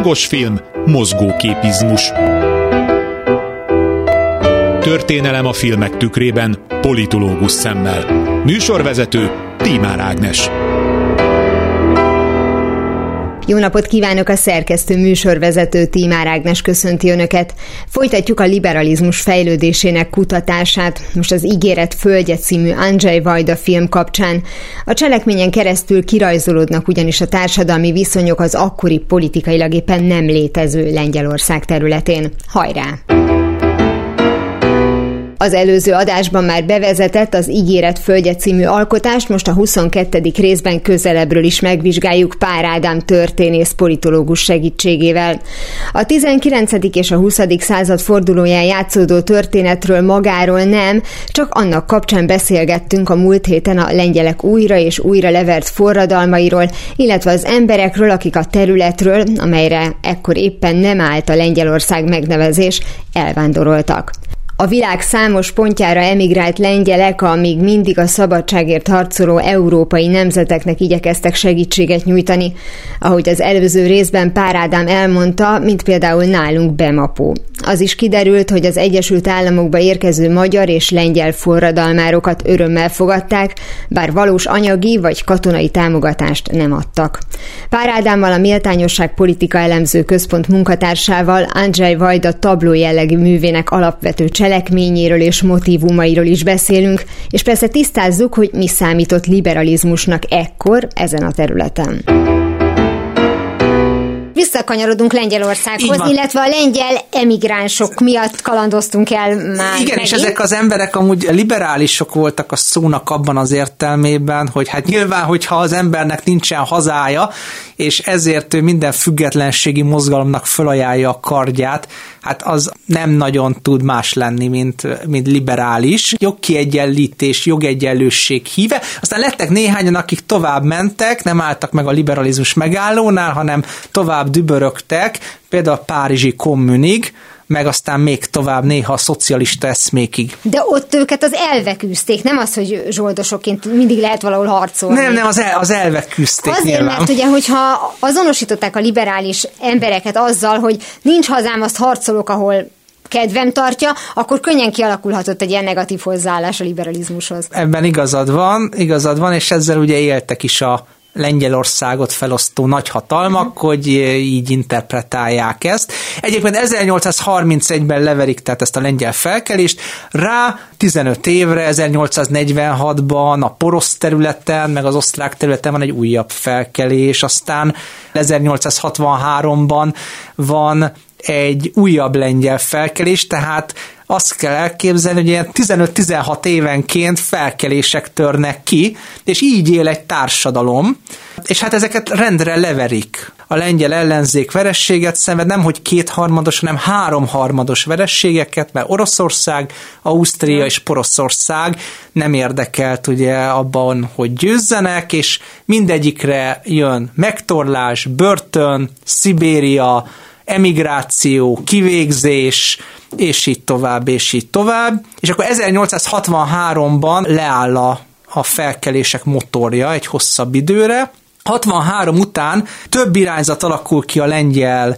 Hangos film, mozgóképizmus. Történelem a filmek tükrében, politológus szemmel. Műsorvezető Tímár Ágnes. Jó napot kívánok a szerkesztő műsorvezető Tímár Ágnes köszönti Önöket. Folytatjuk a liberalizmus fejlődésének kutatását, most az Ígéret Földje című Andrzej Vajda film kapcsán. A cselekményen keresztül kirajzolódnak ugyanis a társadalmi viszonyok az akkori politikailag éppen nem létező Lengyelország területén. Hajrá! Az előző adásban már bevezetett az Ígéret Földje című alkotást, most a 22. részben közelebbről is megvizsgáljuk Pár Ádám történész politológus segítségével. A 19. és a 20. század fordulóján játszódó történetről magáról nem, csak annak kapcsán beszélgettünk a múlt héten a lengyelek újra és újra levert forradalmairól, illetve az emberekről, akik a területről, amelyre ekkor éppen nem állt a Lengyelország megnevezés, elvándoroltak. A világ számos pontjára emigrált lengyelek, amíg mindig a szabadságért harcoló európai nemzeteknek igyekeztek segítséget nyújtani, ahogy az előző részben Pár Ádám elmondta, mint például nálunk Bemapó. Az is kiderült, hogy az Egyesült Államokba érkező magyar és lengyel forradalmárokat örömmel fogadták, bár valós anyagi vagy katonai támogatást nem adtak. Pár Ádámmal a Méltányosság Politika Elemző Központ munkatársával Andrzej Vajda tabló jellegű művének alapvető cselekményéről és motivumairól is beszélünk, és persze tisztázzuk, hogy mi számított liberalizmusnak ekkor ezen a területen visszakanyarodunk Lengyelországhoz, illetve a lengyel emigránsok miatt kalandoztunk el már. Igen, megint. és ezek az emberek amúgy liberálisok voltak a szónak abban az értelmében, hogy hát nyilván, hogyha az embernek nincsen hazája, és ezért ő minden függetlenségi mozgalomnak fölajánlja a kardját, hát az nem nagyon tud más lenni, mint, mint liberális. Jogkiegyenlítés, jogegyenlőség híve. Aztán lettek néhányan, akik tovább mentek, nem álltak meg a liberalizmus megállónál, hanem tovább dübörögtek, például a Párizsi kommunig, meg aztán még tovább néha a szocialista eszmékig. De ott őket az elvek üzték, nem az, hogy zsoldosokként mindig lehet valahol harcolni. Nem, nem, az, el, az elvek küzdték Azért, nyilván. mert ugye, hogyha azonosították a liberális embereket azzal, hogy nincs hazám, azt harcolok, ahol kedvem tartja, akkor könnyen kialakulhatott egy ilyen negatív hozzáállás a liberalizmushoz. Ebben igazad van, igazad van, és ezzel ugye éltek is a Lengyelországot felosztó nagyhatalmak, mm. hogy így interpretálják ezt. Egyébként 1831-ben leverik tehát ezt a lengyel felkelést, rá 15 évre, 1846-ban a porosz területen, meg az osztrák területen van egy újabb felkelés, aztán 1863-ban van egy újabb lengyel felkelés, tehát azt kell elképzelni, hogy ilyen 15-16 évenként felkelések törnek ki, és így él egy társadalom, és hát ezeket rendre leverik. A lengyel ellenzék verességet szenved, nem hogy kétharmados, hanem háromharmados verességeket, mert Oroszország, Ausztria és Poroszország nem érdekelt ugye abban, hogy győzzenek, és mindegyikre jön megtorlás, börtön, Szibéria, emigráció, kivégzés, és így tovább, és így tovább. És akkor 1863-ban leáll a, a felkelések motorja egy hosszabb időre. 63 után több irányzat alakul ki a lengyel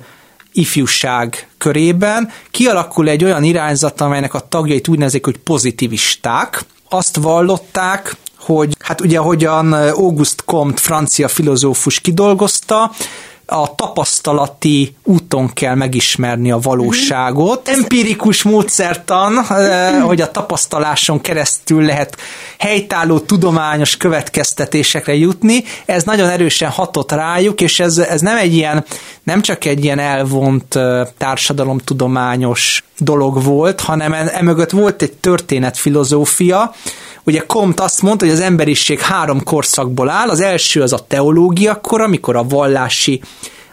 ifjúság körében, kialakul egy olyan irányzat, amelynek a tagjait úgy nevezik, hogy pozitivisták. Azt vallották, hogy hát ugye ahogyan August Comte francia filozófus kidolgozta, a tapasztalati úton kell megismerni a valóságot. Mhm. Empirikus módszertan, eh, hogy a tapasztaláson keresztül lehet helytálló tudományos következtetésekre jutni, ez nagyon erősen hatott rájuk, és ez, ez nem egy ilyen, nem csak egy ilyen elvont eh, társadalomtudományos dolog volt, hanem emögött volt egy történetfilozófia, Ugye Comte azt mondta, hogy az emberiség három korszakból áll. Az első az a teológia kor, amikor a vallási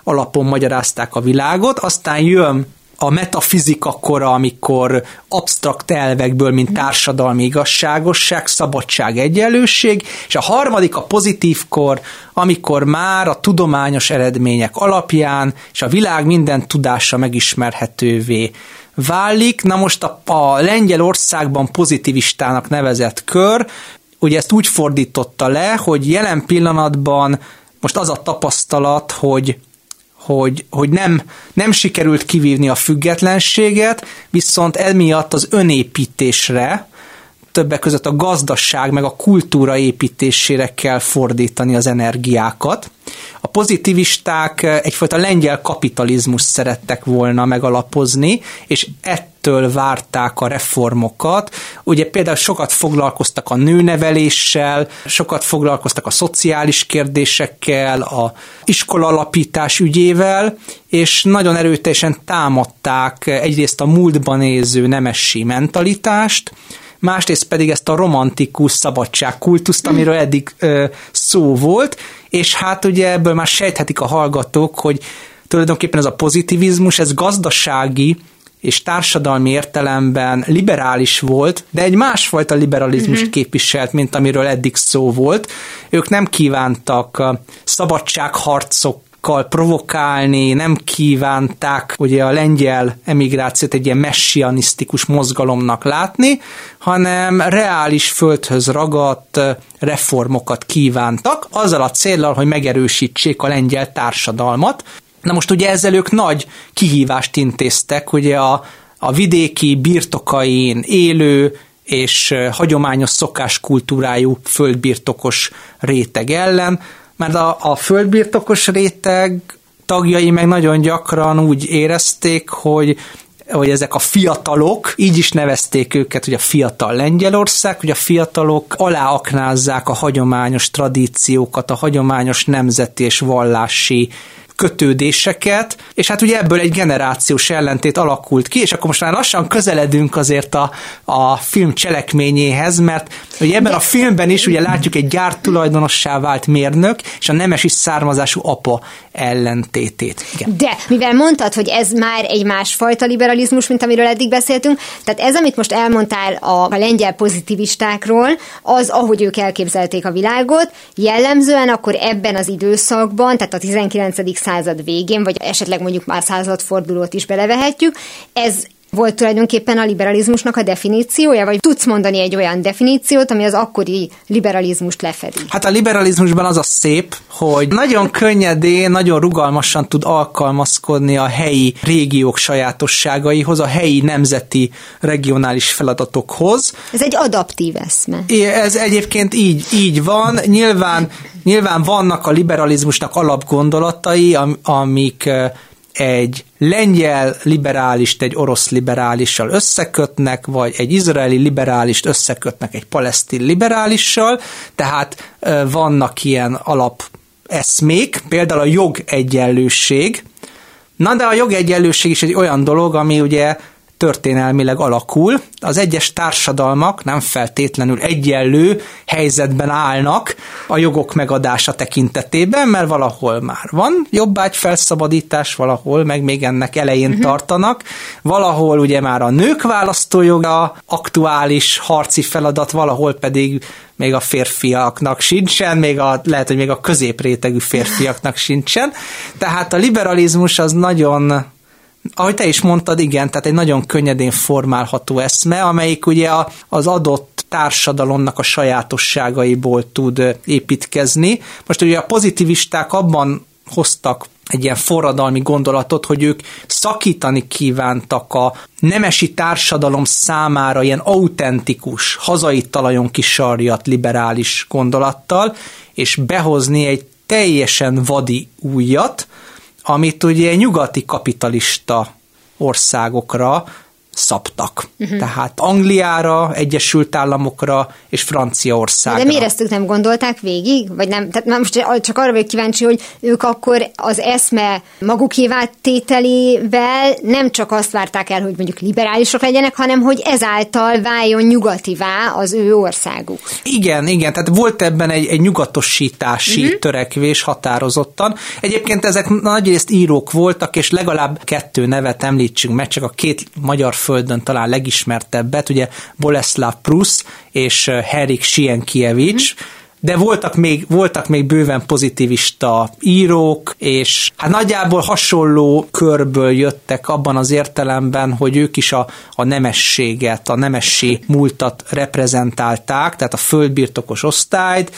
alapon magyarázták a világot, aztán jön a metafizika kora, amikor absztrakt elvekből, mint társadalmi igazságosság, szabadság, egyenlőség, és a harmadik a pozitív kor, amikor már a tudományos eredmények alapján és a világ minden tudása megismerhetővé válik. Na most a, a Lengyelországban pozitivistának nevezett kör, ugye ezt úgy fordította le, hogy jelen pillanatban most az a tapasztalat, hogy hogy, hogy nem, nem sikerült kivívni a függetlenséget, viszont emiatt az önépítésre, többek között a gazdaság meg a kultúra építésére kell fordítani az energiákat. A pozitivisták egyfajta lengyel kapitalizmus szerettek volna megalapozni, és ettől várták a reformokat. Ugye például sokat foglalkoztak a nőneveléssel, sokat foglalkoztak a szociális kérdésekkel, a iskolalapítás ügyével, és nagyon erőteljesen támadták egyrészt a múltban néző nemessi mentalitást, másrészt pedig ezt a romantikus szabadságkultuszt, amiről eddig ö, szó volt, és hát ugye ebből már sejthetik a hallgatók, hogy tulajdonképpen ez a pozitivizmus, ez gazdasági és társadalmi értelemben liberális volt, de egy másfajta liberalizmust uh-huh. képviselt, mint amiről eddig szó volt. Ők nem kívántak szabadságharcok kal provokálni, nem kívánták ugye a lengyel emigrációt egy ilyen messianisztikus mozgalomnak látni, hanem reális földhöz ragadt reformokat kívántak, azzal a céllal, hogy megerősítsék a lengyel társadalmat. Na most ugye ezzel ők nagy kihívást intéztek, ugye a, a vidéki birtokain élő és hagyományos szokáskultúrájú földbirtokos réteg ellen, mert a, a földbirtokos réteg tagjai meg nagyon gyakran úgy érezték, hogy hogy ezek a fiatalok, így is nevezték őket, hogy a fiatal Lengyelország, hogy a fiatalok aláaknázzák a hagyományos tradíciókat, a hagyományos nemzeti és vallási kötődéseket, és hát ugye ebből egy generációs ellentét alakult ki, és akkor most már lassan közeledünk azért a, a film cselekményéhez, mert ugye ebben a filmben is ugye látjuk egy gyártulajdonossá vált mérnök, és a nemesi származású apa ellentétét. Igen. De, mivel mondtad, hogy ez már egy másfajta liberalizmus, mint amiről eddig beszéltünk, tehát ez, amit most elmondtál a, a lengyel pozitivistákról, az, ahogy ők elképzelték a világot, jellemzően akkor ebben az időszakban, tehát a 19 század végén, vagy esetleg mondjuk már századfordulót is belevehetjük, ez volt tulajdonképpen a liberalizmusnak a definíciója, vagy tudsz mondani egy olyan definíciót, ami az akkori liberalizmust lefedi? Hát a liberalizmusban az a szép, hogy nagyon könnyedén, nagyon rugalmasan tud alkalmazkodni a helyi régiók sajátosságaihoz, a helyi nemzeti regionális feladatokhoz. Ez egy adaptív eszme. Ez egyébként így, így van. Nyilván, nyilván vannak a liberalizmusnak alapgondolatai, amik egy lengyel liberálist egy orosz liberálissal összekötnek, vagy egy izraeli liberálist összekötnek egy palesztin liberálissal, tehát vannak ilyen alap eszmék, például a jogegyenlőség. Na de a jogegyenlőség is egy olyan dolog, ami ugye történelmileg alakul. Az egyes társadalmak nem feltétlenül egyenlő helyzetben állnak a jogok megadása tekintetében, mert valahol már van jobbágy felszabadítás, valahol meg még ennek elején uh-huh. tartanak, valahol ugye már a nők választójoga aktuális harci feladat, valahol pedig még a férfiaknak sincsen, még a, lehet, hogy még a középrétegű férfiaknak sincsen. Tehát a liberalizmus az nagyon ahogy te is mondtad, igen, tehát egy nagyon könnyedén formálható eszme, amelyik ugye az adott társadalomnak a sajátosságaiból tud építkezni. Most ugye a pozitivisták abban hoztak egy ilyen forradalmi gondolatot, hogy ők szakítani kívántak a nemesi társadalom számára ilyen autentikus, hazai talajon kisarjat liberális gondolattal, és behozni egy teljesen vadi újat, amit ugye nyugati kapitalista országokra szabtak. Uh-huh. Tehát Angliára, Egyesült Államokra és Franciaországra. De miért ezt nem gondolták végig? Vagy nem? Tehát most csak arra vagyok kíváncsi, hogy ők akkor az eszme magukévá tételével nem csak azt várták el, hogy mondjuk liberálisok legyenek, hanem hogy ezáltal váljon nyugativá az ő országuk. Igen, igen, tehát volt ebben egy, egy nyugatosítási uh-huh. törekvés határozottan. Egyébként ezek nagyrészt írók voltak, és legalább kettő nevet említsünk meg, csak a két magyar földön talán legismertebbet, ugye Boleslav Prus és Herik Sienkiewicz, mm de voltak még, voltak még bőven pozitivista írók, és hát nagyjából hasonló körből jöttek abban az értelemben, hogy ők is a, a nemességet, a nemessi múltat reprezentálták, tehát a földbirtokos osztályt,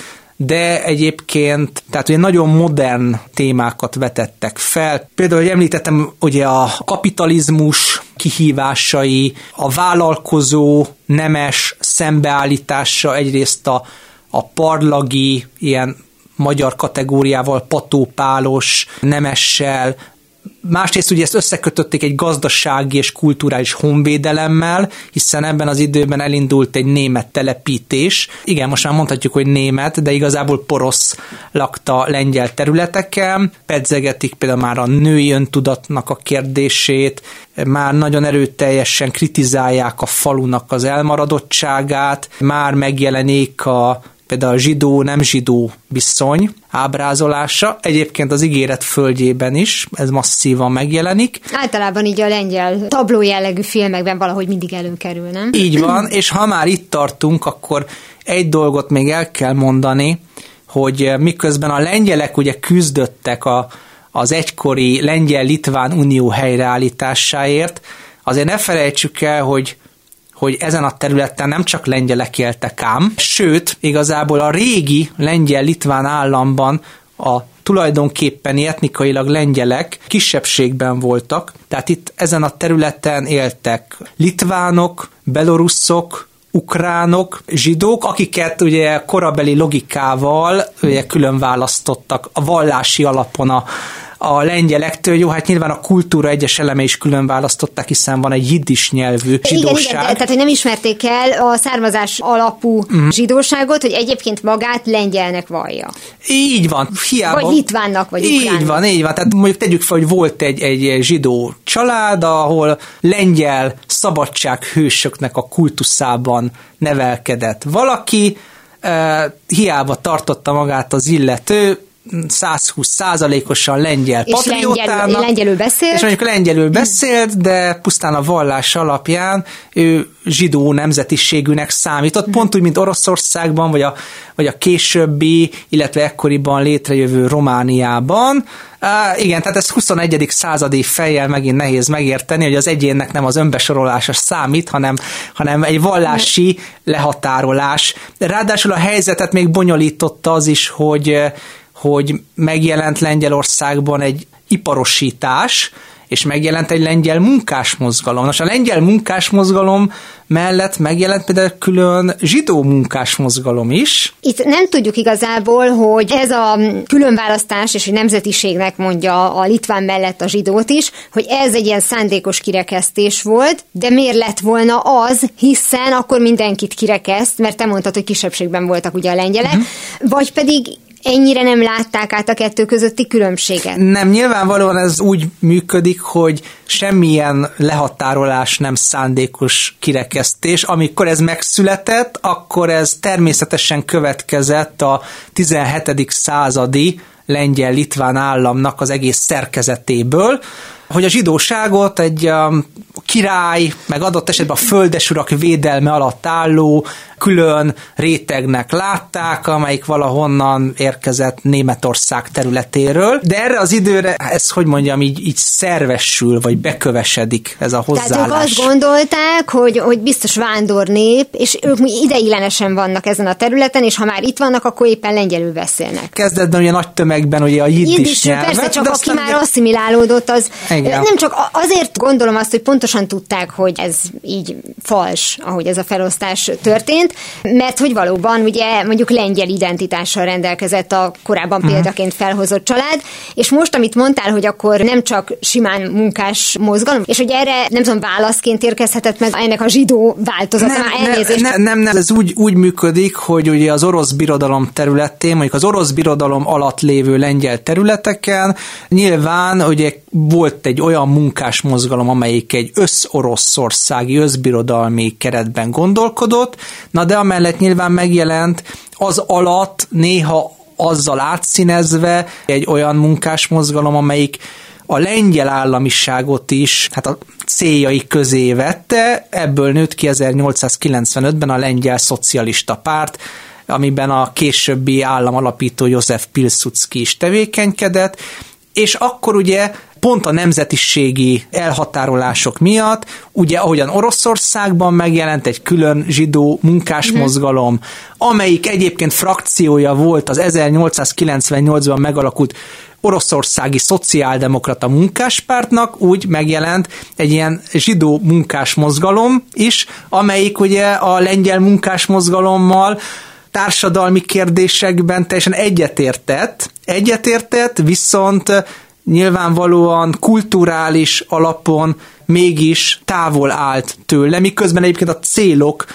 de egyébként, tehát ugye nagyon modern témákat vetettek fel. Például, hogy említettem, ugye a kapitalizmus kihívásai, a vállalkozó nemes szembeállítása egyrészt a, a parlagi ilyen magyar kategóriával patópálos nemessel, Másrészt ugye ezt összekötötték egy gazdasági és kulturális honvédelemmel, hiszen ebben az időben elindult egy német telepítés. Igen, most már mondhatjuk, hogy német, de igazából porosz lakta lengyel területeken. Pedzegetik például már a női öntudatnak a kérdését, már nagyon erőteljesen kritizálják a falunak az elmaradottságát, már megjelenik a például a zsidó-nem zsidó viszony ábrázolása, egyébként az ígéret földjében is, ez masszívan megjelenik. Általában így a lengyel tabló jellegű filmekben valahogy mindig előkerül, nem? Így van, és ha már itt tartunk, akkor egy dolgot még el kell mondani, hogy miközben a lengyelek ugye küzdöttek a, az egykori lengyel-litván unió helyreállításáért, azért ne felejtsük el, hogy hogy ezen a területen nem csak lengyelek éltek ám, sőt, igazából a régi lengyel-litván államban a tulajdonképpen etnikailag lengyelek kisebbségben voltak, tehát itt ezen a területen éltek litvánok, belorusszok, ukránok, zsidók, akiket ugye korabeli logikával ugye külön választottak a vallási alapon a, a lengyelektől. Jó, hát nyilván a kultúra egyes eleme is külön választották, hiszen van egy jiddis nyelvű zsidóság. Igen, igen, tehát hogy nem ismerték el a származás alapú mm. zsidóságot, hogy egyébként magát lengyelnek vallja. Így van. Hiába. Vagy litvánnak, vagy Így ukránnak. van, így van. Tehát mondjuk tegyük fel, hogy volt egy, egy zsidó család, ahol lengyel szabadsághősöknek a kultuszában nevelkedett valaki, hiába tartotta magát az illető, 120 százalékosan lengyel és patriótának. Lengyelül, lengyelül beszélt. És mondjuk lengyelül beszélt, de pusztán a vallás alapján ő zsidó nemzetiségűnek számított, pont úgy, mint Oroszországban, vagy a, vagy a későbbi, illetve ekkoriban létrejövő Romániában. Uh, igen, tehát ez 21. századi fejjel megint nehéz megérteni, hogy az egyénnek nem az önbesorolása számít, hanem, hanem egy vallási lehatárolás. Ráadásul a helyzetet még bonyolította az is, hogy hogy megjelent Lengyelországban egy iparosítás, és megjelent egy lengyel munkásmozgalom. Nos, a lengyel munkásmozgalom mellett megjelent például külön zsidó munkásmozgalom is. Itt nem tudjuk igazából, hogy ez a különválasztás és a nemzetiségnek mondja a litván mellett a zsidót is, hogy ez egy ilyen szándékos kirekesztés volt, de miért lett volna az, hiszen akkor mindenkit kirekeszt, mert te mondtad, hogy kisebbségben voltak ugye a lengyelek, uh-huh. vagy pedig ennyire nem látták át a kettő közötti különbséget? Nem, nyilvánvalóan ez úgy működik, hogy semmilyen lehatárolás nem szándékos kirekesztés. Amikor ez megszületett, akkor ez természetesen következett a 17. századi lengyel-litván államnak az egész szerkezetéből, hogy a zsidóságot egy um, király, meg adott esetben a földesurak védelme alatt álló külön rétegnek látták, amelyik valahonnan érkezett Németország területéről, de erre az időre ez, hogy mondjam, így, így szervesül, vagy bekövesedik ez a hozzáállás. Tehát ők azt gondolták, hogy, hogy biztos vándornép, és ők ideiglenesen vannak ezen a területen, és ha már itt vannak, akkor éppen lengyelül beszélnek. Kezdetben ugye nagy tömegben ugye a jiddis nyelvet. Persze, csak aki már asszimilálódott, az Igen. nem csak azért gondolom azt, hogy pontosan tudták, hogy ez így fals, ahogy ez a felosztás történt, mert hogy valóban ugye mondjuk lengyel identitással rendelkezett a korábban uh-huh. példaként felhozott család, és most, amit mondtál, hogy akkor nem csak simán munkás mozgalom, és hogy erre nem tudom, válaszként érkezhetett meg ennek a zsidó változata, nem, elnézést. Nem, nem, nem, ez úgy, úgy működik, hogy ugye az orosz birodalom területén, mondjuk az orosz birodalom alatt lévő lengyel területeken nyilván ugye volt egy olyan munkás mozgalom, amelyik egy össz-oroszországi, összbirodalmi keretben gondolkodott, na Na de amellett nyilván megjelent az alatt néha azzal átszínezve egy olyan munkásmozgalom, amelyik a lengyel államiságot is hát a céljai közé vette, ebből nőtt ki 1895-ben a lengyel szocialista párt, amiben a későbbi államalapító József Pilsudski is tevékenykedett, és akkor ugye pont a nemzetiségi elhatárolások miatt, ugye ahogyan Oroszországban megjelent egy külön zsidó munkásmozgalom, uh-huh. amelyik egyébként frakciója volt az 1898-ban megalakult oroszországi szociáldemokrata munkáspártnak úgy megjelent egy ilyen zsidó munkásmozgalom is, amelyik ugye a lengyel munkásmozgalommal társadalmi kérdésekben teljesen egyetértett, egyetértett, viszont nyilvánvalóan kulturális alapon mégis távol állt tőle, miközben egyébként a célok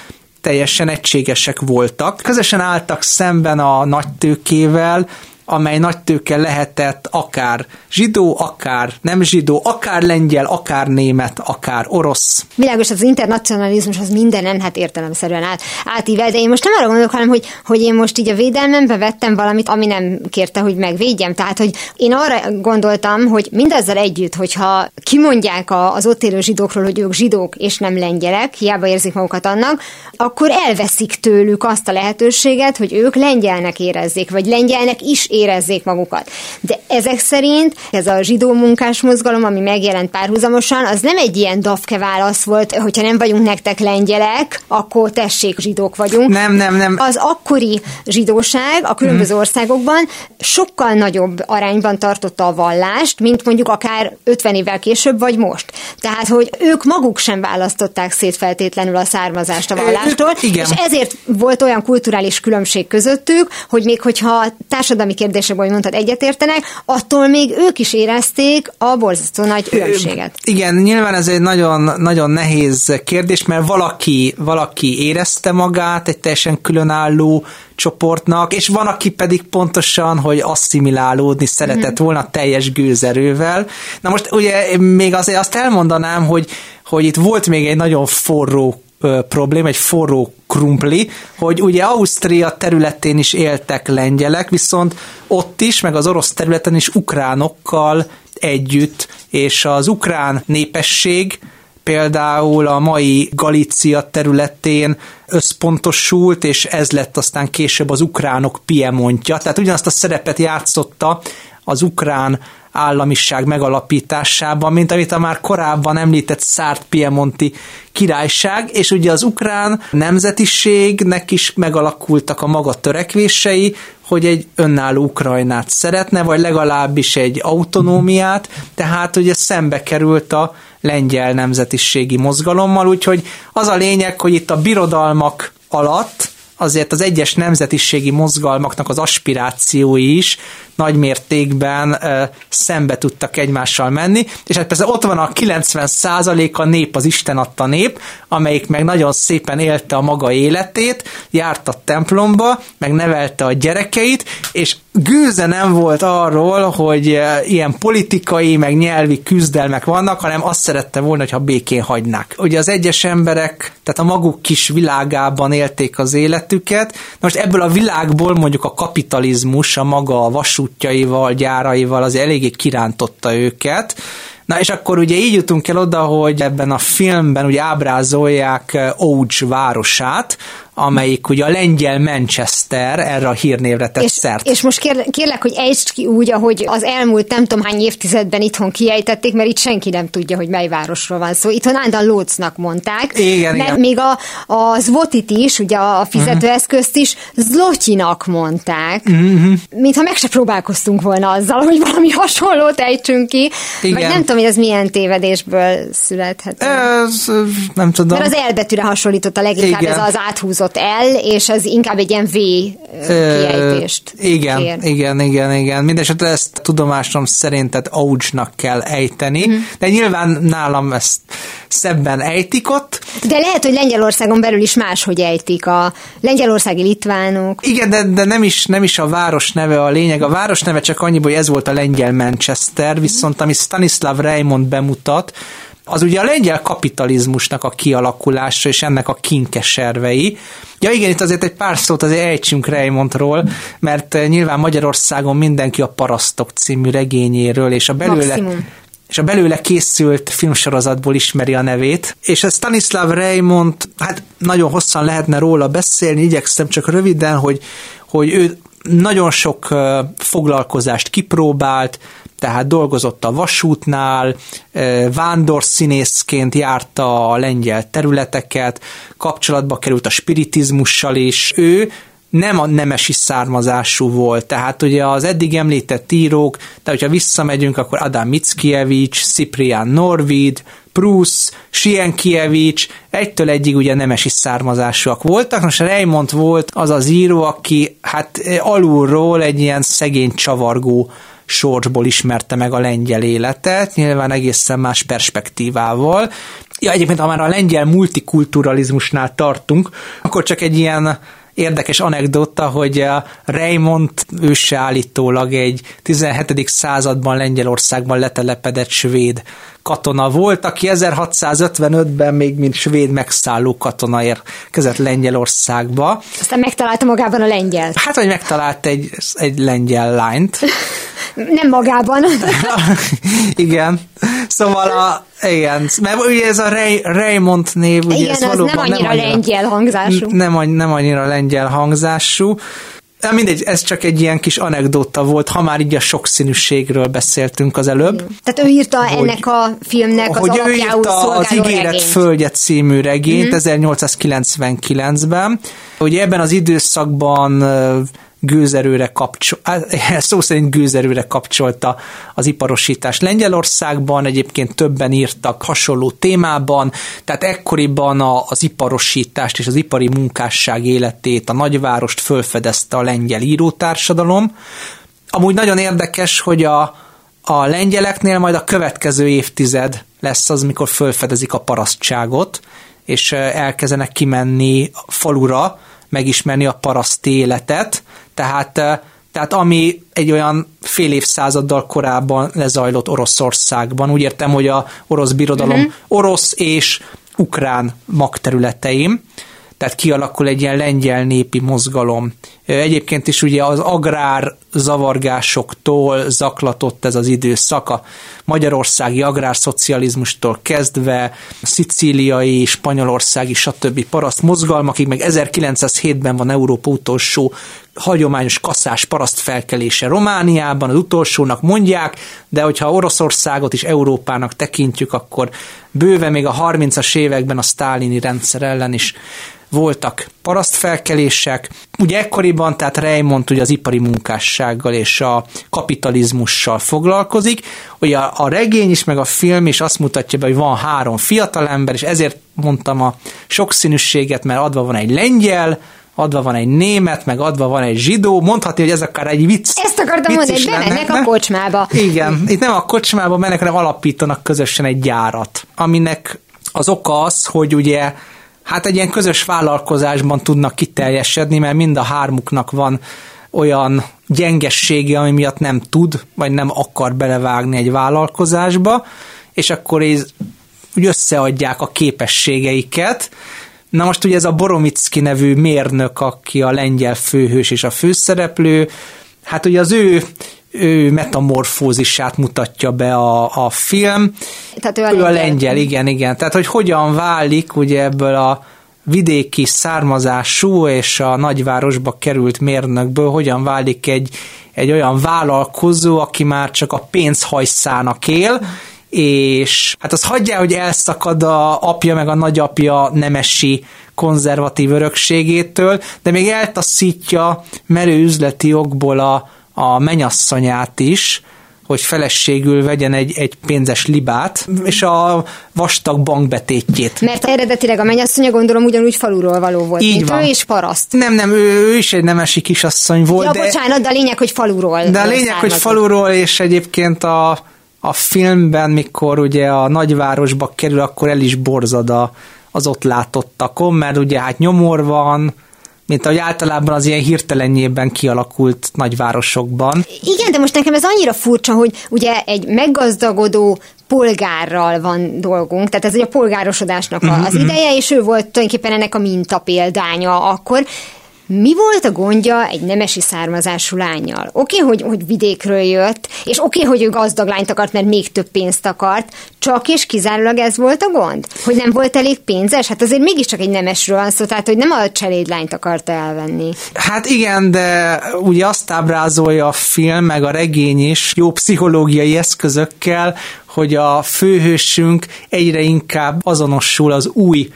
teljesen egységesek voltak. Közösen álltak szemben a nagytőkével, amely nagy tőke lehetett akár zsidó, akár nem zsidó, akár lengyel, akár német, akár orosz. Világos, az internacionalizmus az mindenen, hát értelemszerűen át, átível, de én most nem arra gondolok, hanem hogy, hogy én most így a védelmembe vettem valamit, ami nem kérte, hogy megvédjem. Tehát, hogy én arra gondoltam, hogy mindezzel együtt, hogyha kimondják az ott élő zsidókról, hogy ők zsidók és nem lengyelek, hiába érzik magukat annak, akkor elveszik tőlük azt a lehetőséget, hogy ők lengyelnek érezzék, vagy lengyelnek is érezzék magukat. De ezek szerint ez a zsidó munkás mozgalom, ami megjelent párhuzamosan, az nem egy ilyen dafke válasz volt, hogyha nem vagyunk nektek lengyelek, akkor tessék, zsidók vagyunk. Nem, nem, nem. Az akkori zsidóság a különböző hmm. országokban sokkal nagyobb arányban tartotta a vallást, mint mondjuk akár 50 évvel később, vagy most. Tehát, hogy ők maguk sem választották szét feltétlenül a származást a vallástól, Igen. és ezért volt olyan kulturális különbség közöttük, hogy még hogyha társadalmi kérdésekben, hogy mondtad, egyetértenek, attól még ők is érezték a borzasztó nagy különbséget. Igen, nyilván ez egy nagyon, nagyon nehéz kérdés, mert valaki, valaki érezte magát egy teljesen különálló csoportnak, és van, aki pedig pontosan, hogy asszimilálódni szeretett mm-hmm. volna teljes gőzerővel. Na most ugye még azért azt elmondanám, hogy, hogy itt volt még egy nagyon forró probléma, egy forró krumpli, hogy ugye Ausztria területén is éltek lengyelek, viszont ott is, meg az orosz területen is ukránokkal együtt, és az ukrán népesség például a mai Galícia területén összpontosult, és ez lett aztán később az ukránok piemontja. Tehát ugyanazt a szerepet játszotta az ukrán államiság megalapításában, mint amit a már korábban említett Szárt Piemonti királyság, és ugye az ukrán nemzetiségnek is megalakultak a maga törekvései, hogy egy önálló Ukrajnát szeretne, vagy legalábbis egy autonómiát, tehát ugye szembe került a lengyel nemzetiségi mozgalommal, úgyhogy az a lényeg, hogy itt a birodalmak alatt azért az egyes nemzetiségi mozgalmaknak az aspirációi is nagy mértékben szembe tudtak egymással menni, és hát persze ott van a 90 a nép, az Isten adta nép, amelyik meg nagyon szépen élte a maga életét, járt a templomba, meg nevelte a gyerekeit, és gőze nem volt arról, hogy ilyen politikai, meg nyelvi küzdelmek vannak, hanem azt szerette volna, hogyha békén hagynák. Ugye az egyes emberek, tehát a maguk kis világában élték az életüket, Na most ebből a világból mondjuk a kapitalizmus, a maga vasútjaival, gyáraival az eléggé kirántotta őket, Na és akkor ugye így jutunk el oda, hogy ebben a filmben ugye ábrázolják Ouch városát, amelyik ugye a lengyel Manchester erre a hírnévre tett és, szert. És most kér, kérlek, hogy ejtsd ki úgy, ahogy az elmúlt nem tudom hány évtizedben itthon kiejtették, mert itt senki nem tudja, hogy mely városról van szó. Itthon állandóan Lócnak mondták. Igen, mert igen. még a, a Zvotit is, ugye a fizetőeszközt is Zlotyinak mondták. Uh-huh. Mintha meg se próbálkoztunk volna azzal, hogy valami hasonlót ejtsünk ki. Igen. Vagy nem tudom, hogy ez milyen tévedésből születhet. Ez, nem tudom. Mert az elbetűre hasonlított a leginkább igen. ez az áthúzott hangzott el, és ez inkább egy ilyen V kiejtést Igen, kér. igen, igen, igen. Mindenesetre ezt tudomásom szerint tehát aucsnak kell ejteni, mm. de nyilván nálam ezt szebben ejtik ott. De lehet, hogy Lengyelországon belül is máshogy ejtik a lengyelországi litvánok. Igen, de, de nem, is, nem is a város neve a lényeg. A város neve csak annyi, hogy ez volt a lengyel Manchester, viszont ami Stanislav Raymond bemutat, az ugye a lengyel kapitalizmusnak a kialakulása és ennek a kinkeservei. Ja igen, itt azért egy pár szót azért ejtsünk Raymondról, mert eh, nyilván Magyarországon mindenki a Parasztok című regényéről, és a belőle, Maximum és a belőle készült filmsorozatból ismeri a nevét, és ez Stanislav Raymond, hát nagyon hosszan lehetne róla beszélni, igyekszem csak röviden, hogy, hogy ő nagyon sok foglalkozást kipróbált, tehát dolgozott a vasútnál, vándorszínészként járta a lengyel területeket, kapcsolatba került a spiritizmussal is. Ő nem a nemesi származású volt, tehát ugye az eddig említett írók, de hogyha visszamegyünk, akkor Adam Mickiewicz, Cyprian Norvid, Bruce, Sienkiewicz, egytől egyig ugye nemesi származásúak voltak. Most Raymond volt az az író, aki hát alulról egy ilyen szegény csavargó sorsból ismerte meg a lengyel életet, nyilván egészen más perspektívával. Ja, egyébként, ha már a lengyel multikulturalizmusnál tartunk, akkor csak egy ilyen érdekes anekdota, hogy a Raymond őse állítólag egy 17. században Lengyelországban letelepedett svéd katona volt, aki 1655-ben még mint svéd megszálló katona érkezett Lengyelországba. Aztán megtalálta magában a lengyel. Hát, hogy megtalált egy, egy lengyel lányt. Nem magában. igen. Szóval a, igen, mert ugye ez a Ray, Raymond név, ugye igen, ez az valóban nem annyira, nem annyira lengyel hangzású. Nem, nem annyira lengyel hangzású. De mindegy, ez csak egy ilyen kis anekdota volt, ha már így a sokszínűségről beszéltünk az előbb. Tehát ő írta hogy, ennek a filmnek az hogy ő írta az Ígéret regényt. Földje című regényt mm-hmm. 1899-ben. Ugye ebben az időszakban gőzerőre kapcsol, szó szerint gőzerőre kapcsolta az iparosítás Lengyelországban, egyébként többen írtak hasonló témában, tehát ekkoriban az iparosítást és az ipari munkásság életét, a nagyvárost fölfedezte a lengyel írótársadalom. Amúgy nagyon érdekes, hogy a, a lengyeleknél majd a következő évtized lesz az, mikor fölfedezik a parasztságot, és elkezdenek kimenni falura, megismerni a paraszt életet, tehát, tehát ami egy olyan fél évszázaddal korábban lezajlott Oroszországban, úgy értem, hogy a orosz birodalom uh-huh. orosz és ukrán magterületeim, tehát kialakul egy ilyen lengyel népi mozgalom. Egyébként is ugye az agrár zavargásoktól zaklatott ez az időszak, a magyarországi agrárszocializmustól kezdve, szicíliai, spanyolországi, stb. paraszt mozgalmakig, meg 1907-ben van Európa utolsó hagyományos kaszás paraszt felkelése Romániában, az utolsónak mondják, de hogyha Oroszországot is Európának tekintjük, akkor bőve még a 30-as években a sztálini rendszer ellen is voltak parasztfelkelések. Ugye ekkoriban, tehát Raymond ugye az ipari munkássággal és a kapitalizmussal foglalkozik. Ugye a, a regény is, meg a film is azt mutatja be, hogy van három fiatalember, és ezért mondtam a sokszínűséget, mert adva van egy lengyel, adva van egy német, meg adva van egy zsidó, mondhatni, hogy ez akár egy vicc. Ezt akartam mondani, hogy bemennek a kocsmába. Igen, itt nem a kocsmába mennek, hanem alapítanak közösen egy gyárat, aminek az oka az, hogy ugye hát egy ilyen közös vállalkozásban tudnak kiteljesedni, mert mind a hármuknak van olyan gyengessége, ami miatt nem tud, vagy nem akar belevágni egy vállalkozásba, és akkor ez, úgy összeadják a képességeiket. Na most ugye ez a Boromicki nevű mérnök, aki a lengyel főhős és a főszereplő, hát ugye az ő ő metamorfózisát mutatja be a, a film. Tehát ő a ő lengyel. a lengyel, igen, igen. Tehát, hogy hogyan válik ugye ebből a vidéki származású és a nagyvárosba került mérnökből hogyan válik egy, egy olyan vállalkozó, aki már csak a pénzhajszának él, és hát az hagyja, hogy elszakad a apja meg a nagyapja nemesi konzervatív örökségétől, de még eltaszítja merő üzleti okból a, a menyasszonyát is, hogy feleségül vegyen egy, egy pénzes libát, és a vastag bankbetétjét. Mert eredetileg a mennyasszonya gondolom ugyanúgy faluról való volt, Így mint van. ő és paraszt. Nem, nem, ő, ő is egy nemesi kisasszony volt. Ja, de, bocsánat, de a lényeg, hogy faluról. De a lényeg, származott. hogy faluról, és egyébként a, a filmben, mikor ugye a nagyvárosba kerül, akkor el is borzad a, az ott látottakon, mert ugye hát nyomor van, mint ahogy általában az ilyen hirtelenjében kialakult nagyvárosokban. Igen, de most nekem ez annyira furcsa, hogy ugye egy meggazdagodó polgárral van dolgunk, tehát ez egy a polgárosodásnak uh-huh. az mhm. ideje, és ő volt tulajdonképpen ennek a minta példánya akkor, Mi volt a gondja egy nemesi származású lányjal? Oké, hogy, hogy vidékről jött, és oké, hogy ő gazdag lányt akart, mert még több pénzt akart, csak és kizárólag ez volt a gond? Hogy nem volt elég pénzes? Hát azért mégiscsak egy nemesről van szó, tehát hogy nem a cselédlányt akarta elvenni. Hát igen, de ugye azt ábrázolja a film, meg a regény is jó pszichológiai eszközökkel, hogy a főhősünk egyre inkább azonosul az új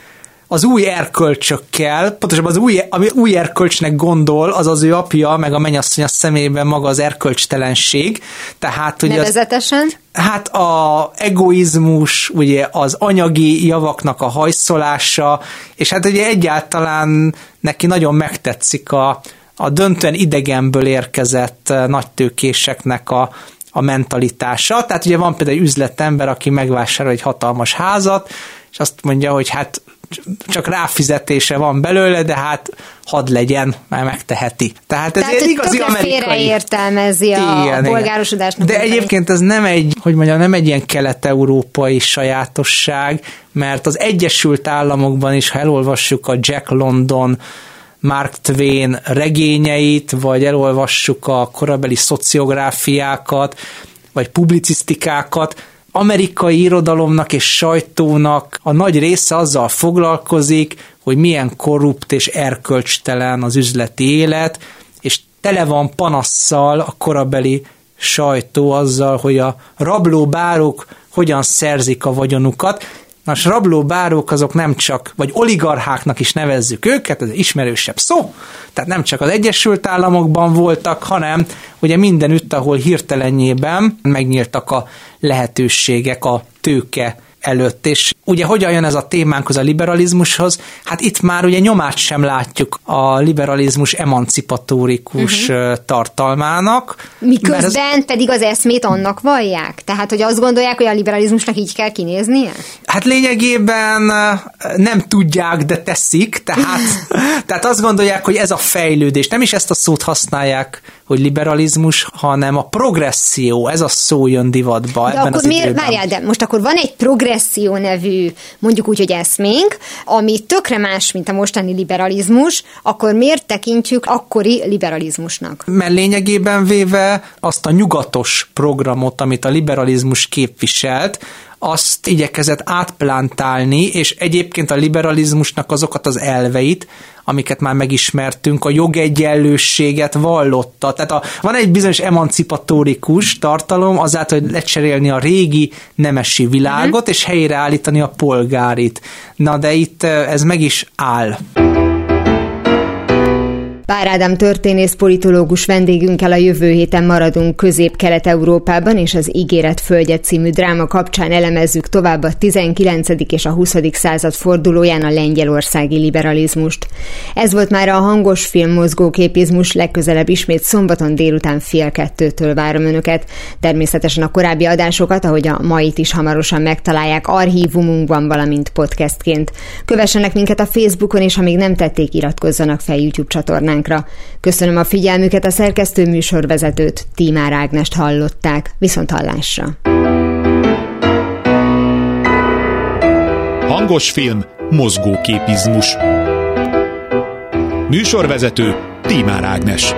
az új erkölcsökkel, pontosabban az új, ami új erkölcsnek gondol, az az ő apja, meg a mennyasszony a szemében maga az erkölcstelenség. Tehát, ugye Nevezetesen? Az, hát a egoizmus, ugye az anyagi javaknak a hajszolása, és hát ugye egyáltalán neki nagyon megtetszik a, a döntően idegenből érkezett nagytőkéseknek a, a mentalitása. Tehát ugye van például egy üzletember, aki megvásárol egy hatalmas házat, és azt mondja, hogy hát csak ráfizetése van belőle, de hát hadd legyen, már megteheti. Tehát ez Tehát, egy igazi amerikai. értelmezi a, igen, a polgárosodásnak. De egyébként ez nem egy, hogy mondjam, nem egy ilyen kelet-európai sajátosság, mert az Egyesült Államokban is, ha elolvassuk a Jack London Mark Twain regényeit, vagy elolvassuk a korabeli szociográfiákat, vagy publicisztikákat, amerikai irodalomnak és sajtónak a nagy része azzal foglalkozik, hogy milyen korrupt és erkölcstelen az üzleti élet, és tele van panasszal a korabeli sajtó azzal, hogy a rablóbárok hogyan szerzik a vagyonukat, Nos, rabló bárók azok nem csak, vagy oligarcháknak is nevezzük őket, ez ismerősebb szó, tehát nem csak az Egyesült Államokban voltak, hanem ugye mindenütt, ahol hirtelenjében megnyíltak a lehetőségek a tőke előtt. És ugye hogyan jön ez a témánkhoz a liberalizmushoz? Hát itt már ugye nyomát sem látjuk a liberalizmus emancipatórikus uh-huh. tartalmának. Miközben ez... pedig az eszmét annak vallják? Tehát, hogy azt gondolják, hogy a liberalizmusnak így kell kinéznie? Hát lényegében nem tudják, de teszik, tehát, tehát azt gondolják, hogy ez a fejlődés, nem is ezt a szót használják hogy liberalizmus, hanem a progresszió, ez a szó jön divatba de ebben akkor az miért, időben. Várjál, de most akkor van egy progresszió nevű, mondjuk úgy, hogy eszménk, ami tökre más, mint a mostani liberalizmus, akkor miért tekintjük akkori liberalizmusnak? Mert lényegében véve azt a nyugatos programot, amit a liberalizmus képviselt, azt igyekezett átplántálni, és egyébként a liberalizmusnak azokat az elveit, amiket már megismertünk, a jogegyenlőséget vallotta. Tehát a, van egy bizonyos emancipatórikus tartalom azáltal, hogy lecserélni a régi nemesi világot, uh-huh. és helyreállítani a polgárit. Na de itt ez meg is áll. Pár Ádám történész politológus vendégünkkel a jövő héten maradunk Közép-Kelet-Európában, és az Ígéret Földje című dráma kapcsán elemezzük tovább a 19. és a 20. század fordulóján a lengyelországi liberalizmust. Ez volt már a hangos film mozgóképizmus, legközelebb ismét szombaton délután fél kettőtől várom önöket. Természetesen a korábbi adásokat, ahogy a mait is hamarosan megtalálják archívumunkban, valamint podcastként. Kövessenek minket a Facebookon, és ha még nem tették, iratkozzanak fel YouTube csatornán témánkra. Köszönöm a figyelmüket, a szerkesztő műsorvezetőt, Tímár Ágnest hallották. Viszont hallásra! Hangos film, mozgóképizmus. Műsorvezető Tímár Ágnes.